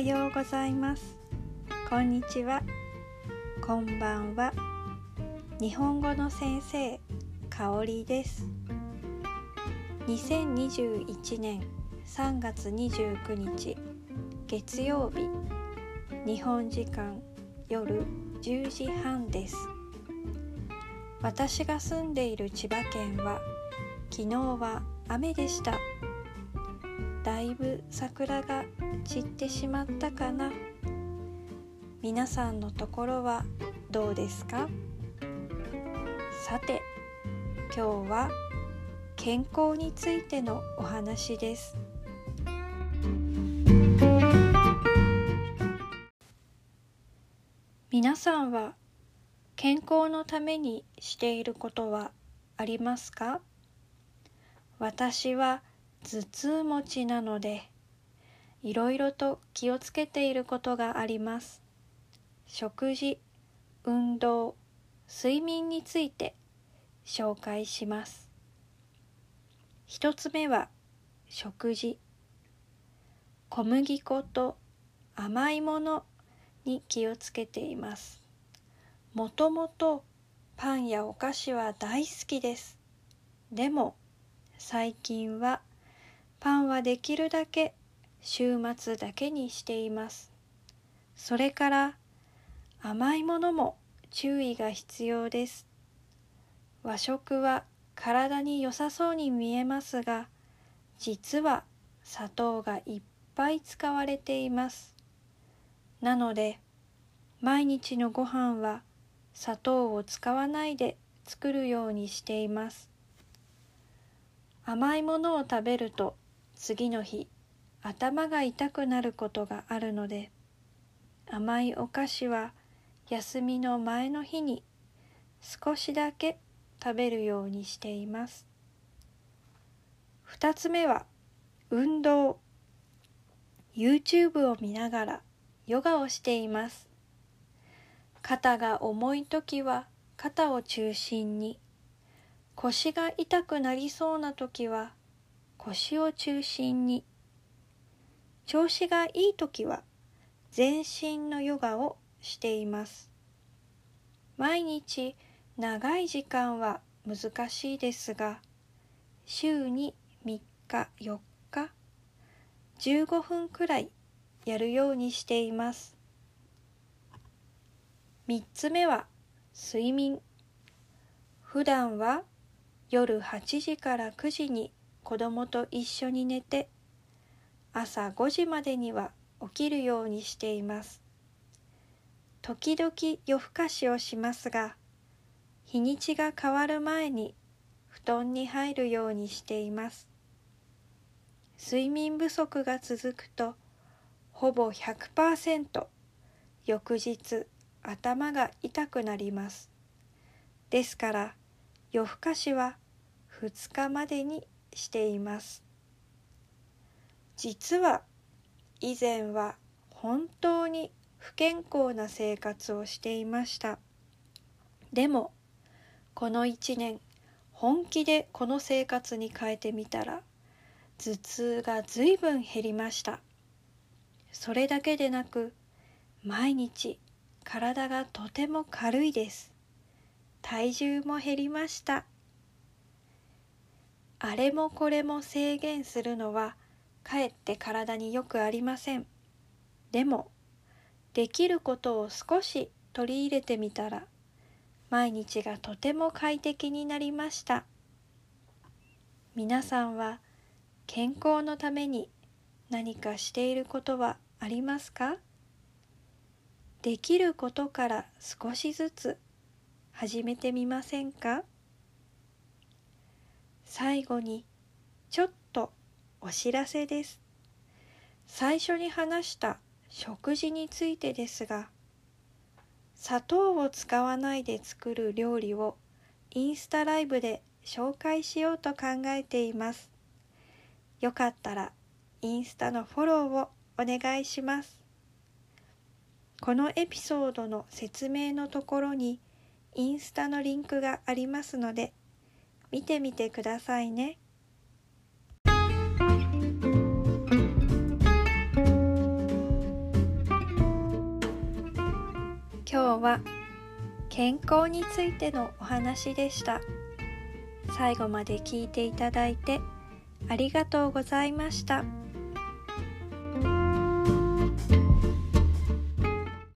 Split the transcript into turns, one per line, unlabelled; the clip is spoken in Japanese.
はようございます。こんにちは。こんばんは。日本語の先生かおりです。2021年3月29日月曜日。日本時間夜10時半です。私が住んでいる千葉県は昨日は雨でした。だいぶ桜が散ってしまったかな。皆さんのところはどうですか？さて今日は健康についてのお話です。皆さんは健康のためにしていることはありますか？私は頭痛持ちなのでいろいろと気をつけていることがあります。食事運動睡眠について紹介します。一つ目は食事。小麦粉と甘いものに気をつけています。もともとパンやお菓子は大好きです。でも最近はパンはできるだけ週末だけにしています。それから甘いものも注意が必要です。和食は体に良さそうに見えますが実は砂糖がいっぱい使われています。なので毎日のご飯は砂糖を使わないで作るようにしています。甘いものを食べると次の日頭が痛くなることがあるので甘いお菓子は休みの前の日に少しだけ食べるようにしています。2つ目は運動。YouTube を見ながらヨガをしています。肩が重い時は肩を中心に。腰が痛くなりそうな時は腰を中心に。調子がいい時は全身のヨガをしています。毎日長い時間は難しいですが週に3日4日15分くらいやるようにしています。3つ目は睡眠。普段は夜8時から9時に子供と一緒に寝て朝5時までには起きるようにしています。時々夜更かしをしますが日にちが変わる前に布団に入るようにしています。睡眠不足が続くとほぼ100%翌日頭が痛くなります。ですから夜更かしは2日までにしています。実は以前は本当に不健康な生活をしていました。でもこの1年本気でこの生活に変えてみたら頭痛がずいぶん減りました。それだけでなく毎日体がとても軽いです。体重も減りました。あれもこれも制限するのはかえって体によくありません。でもできることを少し取り入れてみたら毎日がとても快適になりました。皆さんは健康のために何かしていることはありますか？できることから少しずつ始めてみませんか？最後にちょっとお知らせです。最初に話した食事についてですが砂糖を使わないで作る料理をインスタライブで紹介しようと考えています。よかったらインスタのフォローをお願いします。このエピソードの説明のところにインスタのリンクがありますので見てみてくださいね。今日は健康についてのお話でした最後まで聞いていただいてありがとうございました。